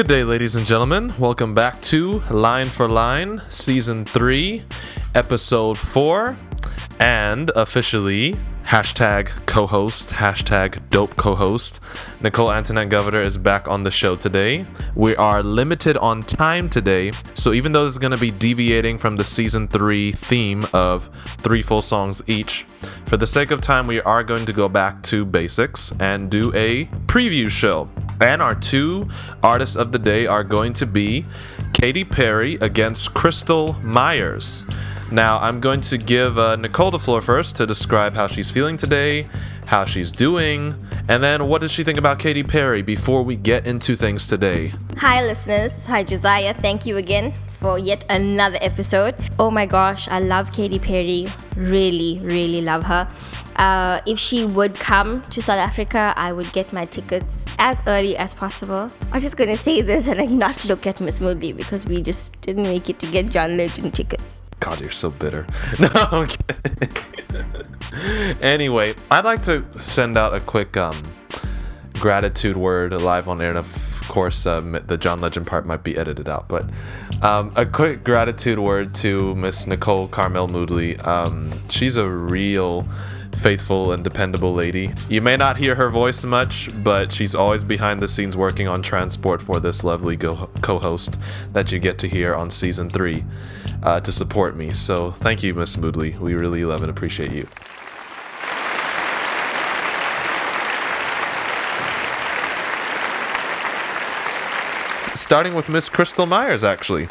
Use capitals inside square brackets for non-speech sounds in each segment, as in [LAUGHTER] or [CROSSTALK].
Good day, ladies and gentlemen. Welcome back to Line for Line, Season 3, Episode 4, and officially hashtag co-host, hashtag dope co-host. Nicole Antoinette Govender is back on the show today. We are limited on time today, so even though this is going to be deviating from the season three theme of three full songs each, for the sake of time, we are going to go back to basics and do a preview show. And our two artists of the day are going to be Katy Perry against Krystal Meyers. Now, I'm going to give uh, Nicole the floor first to describe how she's feeling today, how she's doing, and then what does she think about Katy Perry before we get into things today. Hi, listeners. Hi, Josiah. Thank you again for yet another episode. Oh my gosh, I love Katy Perry. Really, really love her. Uh, if she would come to South Africa, I would get my tickets as early as possible. I'm just gonna say this and like not look at Miss Moody because we just didn't make it to get John Legend tickets. God, you're so bitter. [LAUGHS] No, I'm kidding. [LAUGHS] anyway, I'd like to send out a quick um, gratitude word live on air. Course, um, the John Legend part might be edited out, but um, a quick gratitude word to Miss Nicole Carmel Moodley. Um, she's a real faithful and dependable lady. You may not hear her voice much, but she's always behind the scenes working on transport for this lovely go- co host that you get to hear on season three uh, to support me. So thank you, Miss Moodley. We really love and appreciate you. Starting with Miss Krystal Meyers, actually.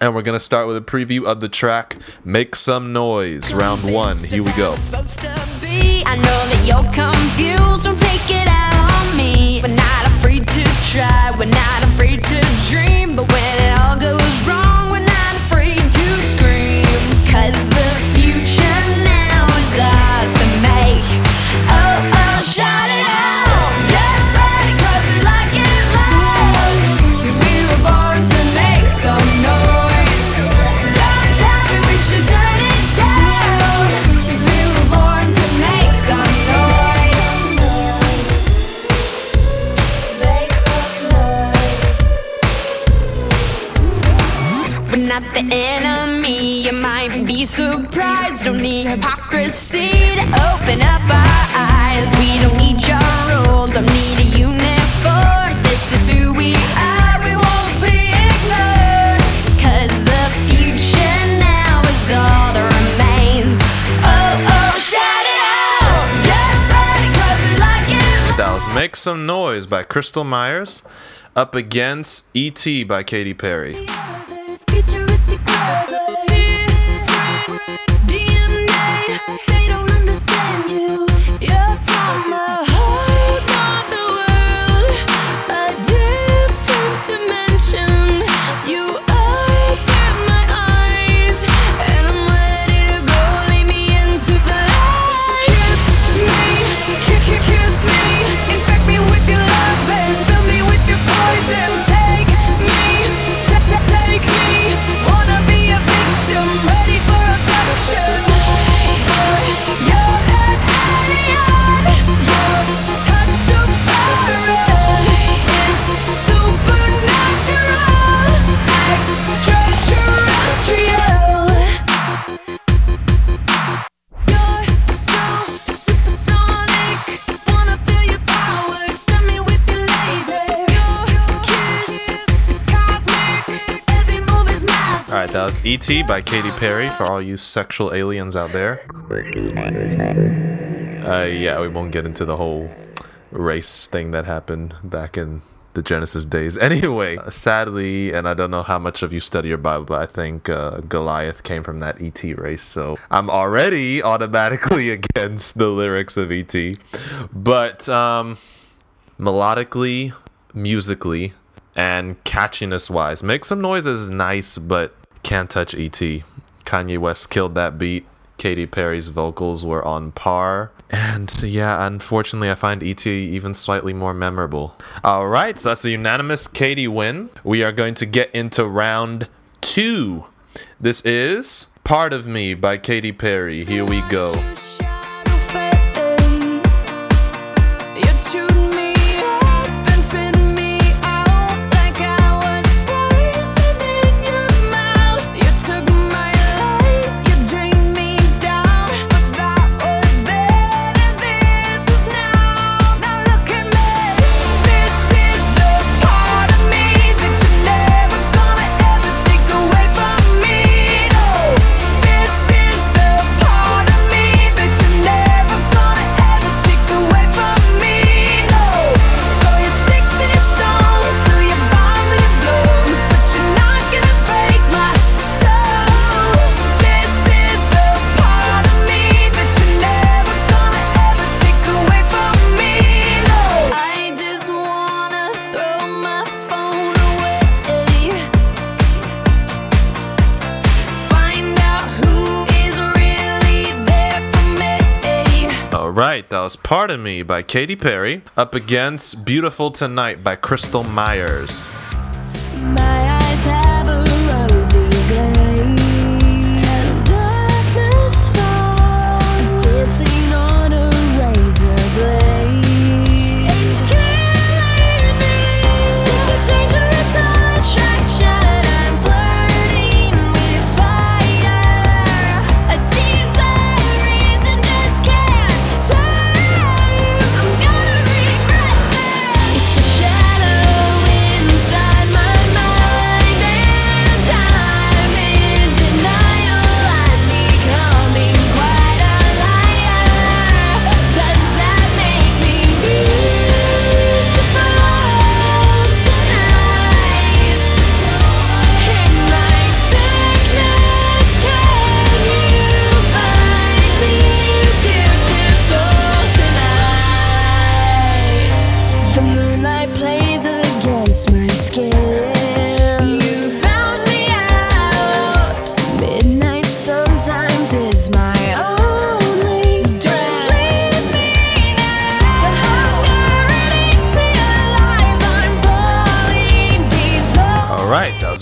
And we're gonna start with a preview of the track Make Some Noise, round one. Here we go. I know that you're confused, don't take it out on me. We're not afraid to try, we're not afraid need to open up our eyes. We don't need your rules, don't need a uniform. This is who we are, we won't be ignored. Cause the future now is all that remains. Oh, oh, shout it out! Get ready, cause we like it. That was Make Some Noise by Krystal Meyers up against E.T. by Katy Perry. E.T. by Katy Perry for all you sexual aliens out there. Uh, yeah, we won't get into the whole race thing that happened back in the Genesis days. [LAUGHS] Anyway, sadly, and I don't know how much of you study your Bible, but I think uh, Goliath came from that ET race, so I'm already automatically [LAUGHS] against the lyrics of ET. But um, melodically, musically, and catchiness wise, Make Some Noise is nice, but can't touch ET. Kanye West killed that beat. Katy Perry's vocals were on par. And yeah, unfortunately, I find ET even slightly more memorable. All right, so that's a unanimous Katy win. We are going to get into round two. This is Part of Me by Katy Perry. Here we go. That was Part of Me by Katy Perry up against Beautiful Tonight by Krystal Meyers. My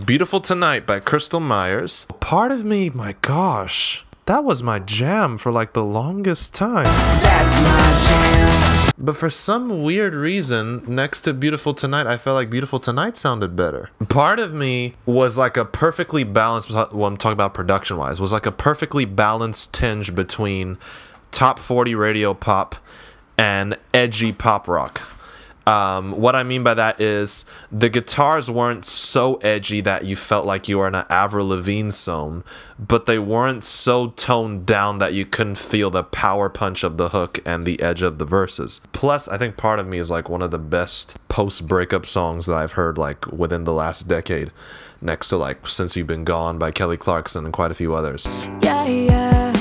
Beautiful Tonight by Krystal Meyers. Part of Me, my gosh, that was my jam for like the longest time. That's my jam. But for some weird reason, next to Beautiful Tonight, I felt like Beautiful Tonight sounded better. Part of me was like a perfectly balanced, well, I'm talking about production wise, was like a perfectly balanced tinge between top 40 radio pop and edgy pop rock. Um, what I mean by that is the guitars weren't so edgy that you felt like you were in an Avril Lavigne song, but they weren't so toned down that you couldn't feel the power punch of the hook and the edge of the verses. Plus, I think part of me is like one of the best post breakup songs that I've heard like within the last decade, next to like Since You've Been Gone by Kelly Clarkson and quite a few others. Yeah, yeah.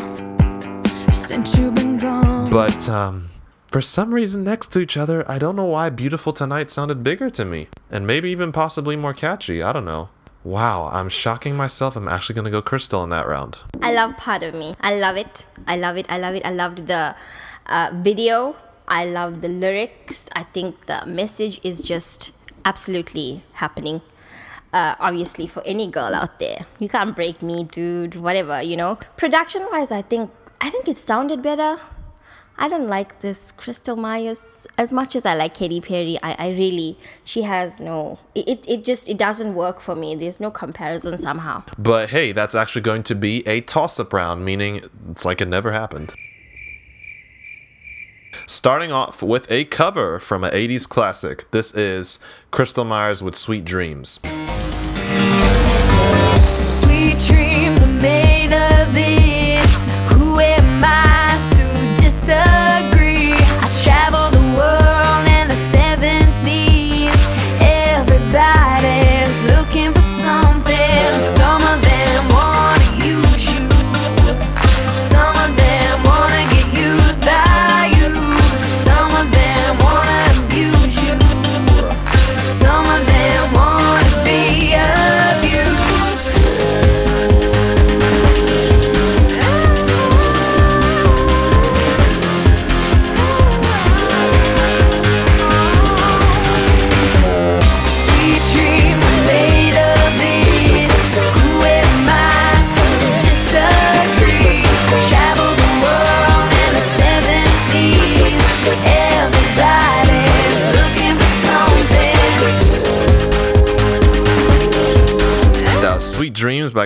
Since you've been gone. But um, for some reason, next to each other, I don't know why Beautiful Tonight sounded bigger to me. And maybe even possibly more catchy. I don't know. Wow, I'm shocking myself. I'm actually to go Krystal in that round. I love part of me. I love it. I love it. I love it. I loved the uh, video. I love the lyrics. I think the message is just absolutely happening. Uh, obviously, for any girl out there, you can't break me, dude. Whatever, you know. Production-wise, I think I think it sounded better. I don't like this Krystal Meyers as much as I like Katy Perry. I, I really, she has no, it, it, just, it doesn't work for me. There's no comparison somehow. But hey, that's actually going to be a toss up round, meaning it's like it never happened. Starting off with a cover from an 80s classic. This is Krystal Meyers with Sweet Dreams.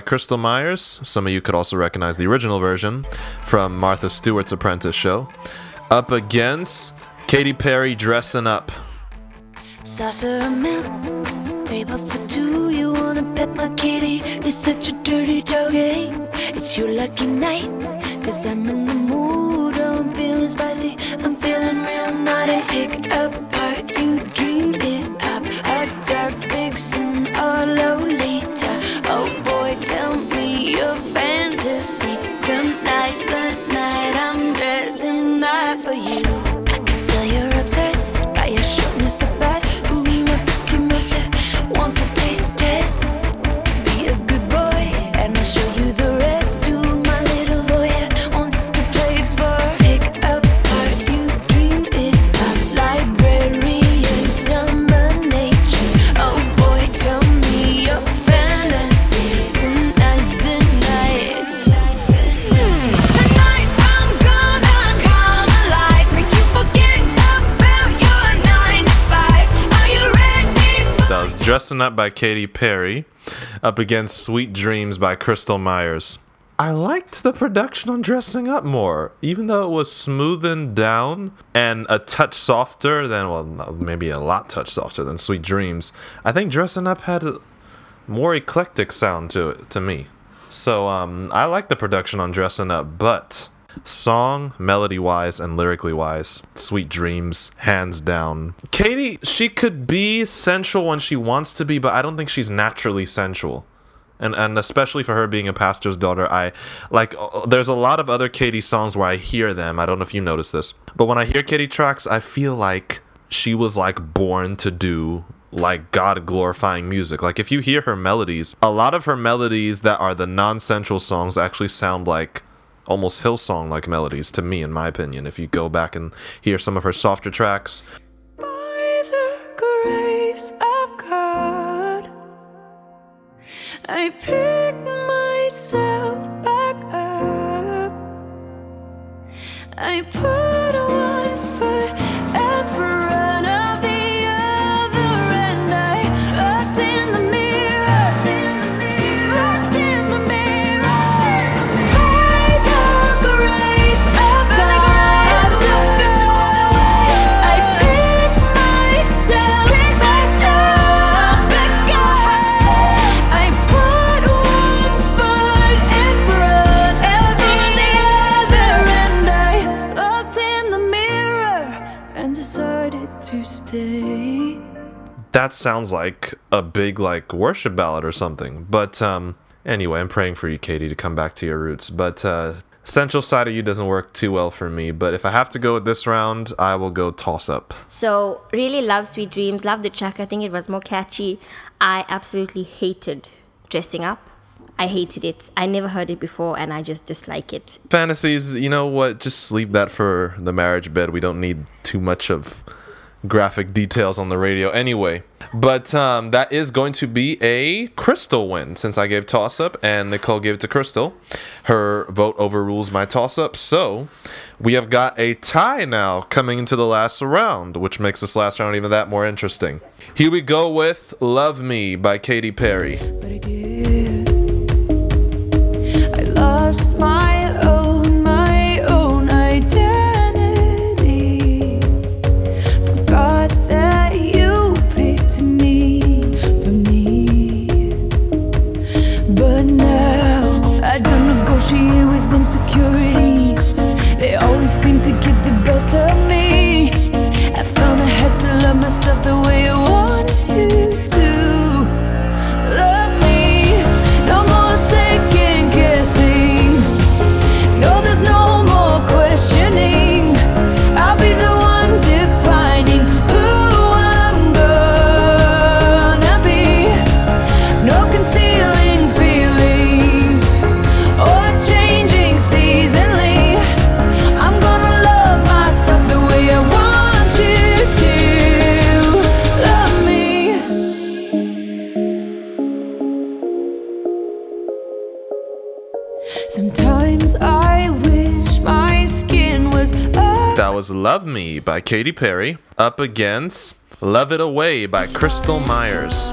Krystal Meyers. Some of you could also recognize the original version from Martha Stewart's Apprentice show. Up against Katy Perry dressing up. Saucer of milk, table for two. You wanna pet my kitty? You're such a dirty doggy. Eh? It's your lucky night, cause I'm in the mood. I'm feeling spicy, I'm feeling real naughty. Pick up Up by Katy Perry up against Sweet Dreams by Krystal Meyers. I liked the production on Dressing Up more, even though it was smoothened down and a touch softer than, well, maybe a lot touch softer than Sweet Dreams. I think Dressing Up had a more eclectic sound to it, to me. So um, I like the production on Dressing Up, but song, melody wise, and lyrically wise, Sweet Dreams, hands down. Katy, she could be sensual when she wants to be, but I don't think she's naturally sensual. And, and especially for her being a pastor's daughter, I like. uh, There's a lot of other Katy songs where I hear them. I don't know if you notice this, but when I hear Katy tracks, I feel like she was like born to do like God glorifying music. Like if you hear her melodies, a lot of her melodies that are the non-sensual songs actually sound like almost Hillsong like melodies to me in my opinion. If you go back and hear some of her softer tracks, By the grace of God, I pick myself back up. I put one that sounds like a big like worship ballad or something. But um anyway, I'm praying for you Katy to come back to your roots. But uh Central side of you doesn't work too well for me, but if I have to go with this round, I will go toss up. So really love Sweet Dreams, love the track. I think it was more catchy. I absolutely hated dressing up. I hated it. I never heard it before and I just dislike it. Fantasies, you know what? Just leave that for the marriage bed. We don't need too much of graphic details on the radio anyway. But um, that is going to be a Krystal win since I gave toss up and Nicole gave it to Krystal. Her vote overrules my toss up. So we have got a tie now coming into the last round, which makes this last round even that more interesting. Here we go with Love Me by Katy Perry. Love Me by Katy Perry up against Love It Away by Krystal Meyers.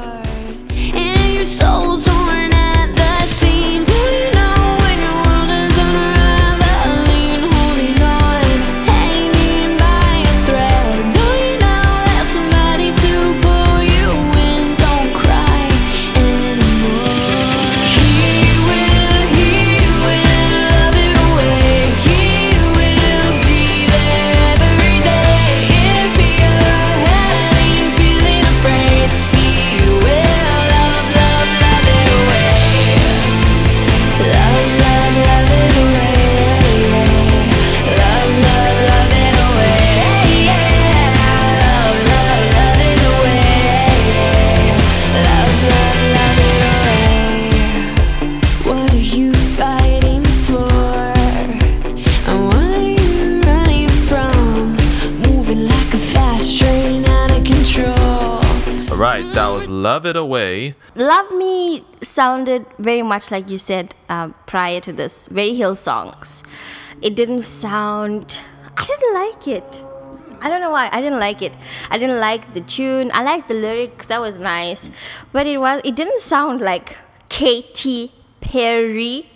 Sounded very much like you said uh, prior to this, very hill songs. It didn't sound. I didn't like it. I don't know why I didn't like it. I didn't like the tune. I liked the lyrics. That was nice, but it was it didn't sound like Katy Perry.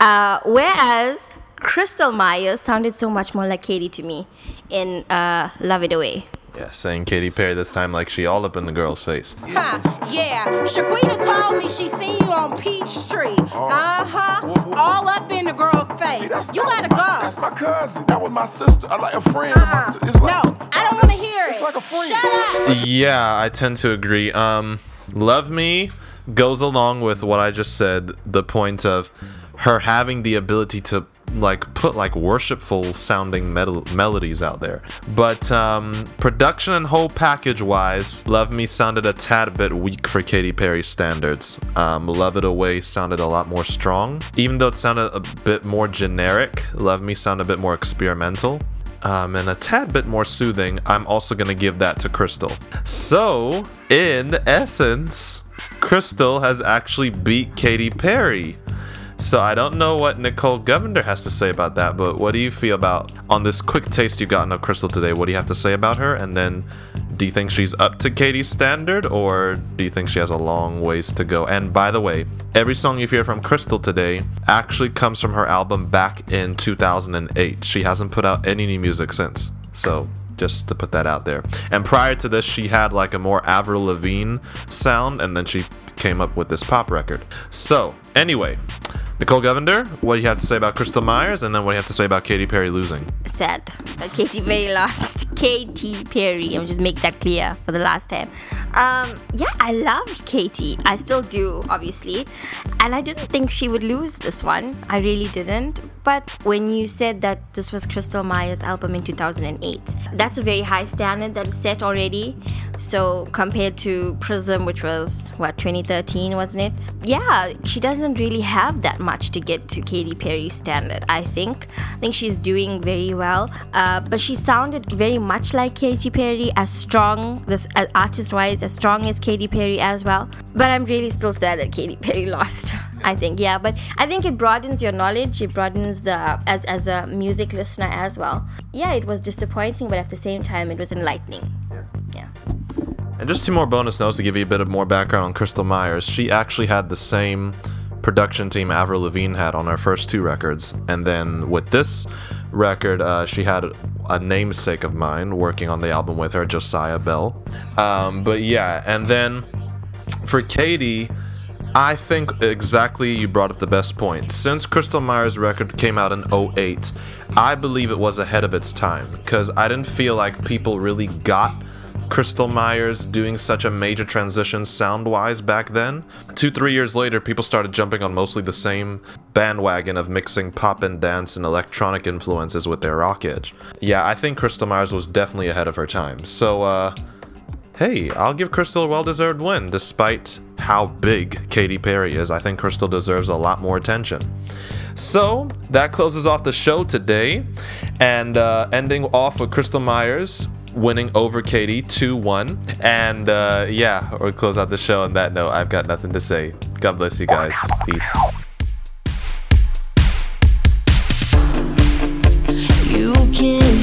Uh, whereas Krystal Meyers sounded so much more like Katy to me in uh, "Love It Away." Yeah, saying Katy Perry this time like she all up in the girl's face. Huh, yeah. Shaquita told me she seen you on Peachtree. Uh huh. All up in the girl's face. See, you gotta That's go. That's my cousin. That was my sister. I like a friend Uh-uh. sister. It's like, No, I don't want to hear it. It's like a friend. Shut up. Yeah, I tend to agree. Um, Love Me goes along with what I just said. The point of her having the ability to like put like worshipful sounding mel- melodies out there. But um, production and whole package wise, Love Me sounded a tad bit weak for Katy Perry standards. Um, Love It Away sounded a lot more strong. Even though it sounded a bit more generic, Love Me sounded a bit more experimental um, and a tad bit more soothing, I'm also going to give that to Krystal. So, in essence, Krystal has actually beat Katy Perry. So, I don't know what Nicole Govender has to say about that, but what do you feel about on this quick taste you've gotten of Krystal today? What do you have to say about her? And then, do you think she's up to Katy's standard, or do you think she has a long ways to go? And by the way, every song you hear from Krystal today actually comes from her album back in 2008. She hasn't put out any new music since. So just to put that out there. And prior to this, she had like a more Avril Lavigne sound, and then she came up with this pop record. So anyway, Nicole Govender, what do you have to say about Krystal Meyers, and then what do you have to say about Katy Perry losing? sad that Katy Perry [LAUGHS] lost. Katy Perry. I'm just make that clear for the last time. Um, yeah, I loved Katy. I still do, obviously, and I didn't think she would lose this one. I really didn't. But when you said that this was Krystal Meyers' album in 2008, that's a very high standard that is set already. So compared to Prism, which was what 2013, wasn't it? Yeah, she doesn't really have that much to get to Katy Perry's standard. I think. I think she's doing very well. Uh, but she sounded very much like Katy Perry, as strong, this uh, artist-wise, as strong as Katy Perry as well. But I'm really still sad that Katy Perry [LAUGHS] lost. I think, yeah. But I think it broadens your knowledge. It broadens the as as a music listener as well. Yeah, it was disappointing, but at the same time, it was enlightening. Yeah. And just two more bonus notes to give you a bit of more background on Krystal Meyers. She actually had the same production team Avril Lavigne had on her first two records, and then with this record, uh, she had a namesake of mine working on the album with her, Josiah Bell. Um, but yeah, and then for Katy, I think exactly you brought up the best point. Since Krystal Meyers' record came out in 08, I believe it was ahead of its time because I didn't feel like people really got Krystal Meyers doing such a major transition sound wise back then. Two, three years later, people started jumping on mostly the same bandwagon of mixing pop and dance and electronic influences with their rock edge. Yeah, I think Krystal Meyers was definitely ahead of her time. So, uh, hey, I'll give Krystal a well deserved win, despite how big Katy Perry is. I think Krystal deserves a lot more attention. So that closes off the show today, and uh, ending off with Krystal Meyers winning over Katy 2 1. And uh, yeah, we'll close out the show on that note. I've got nothing to say. God bless you guys. Peace. You can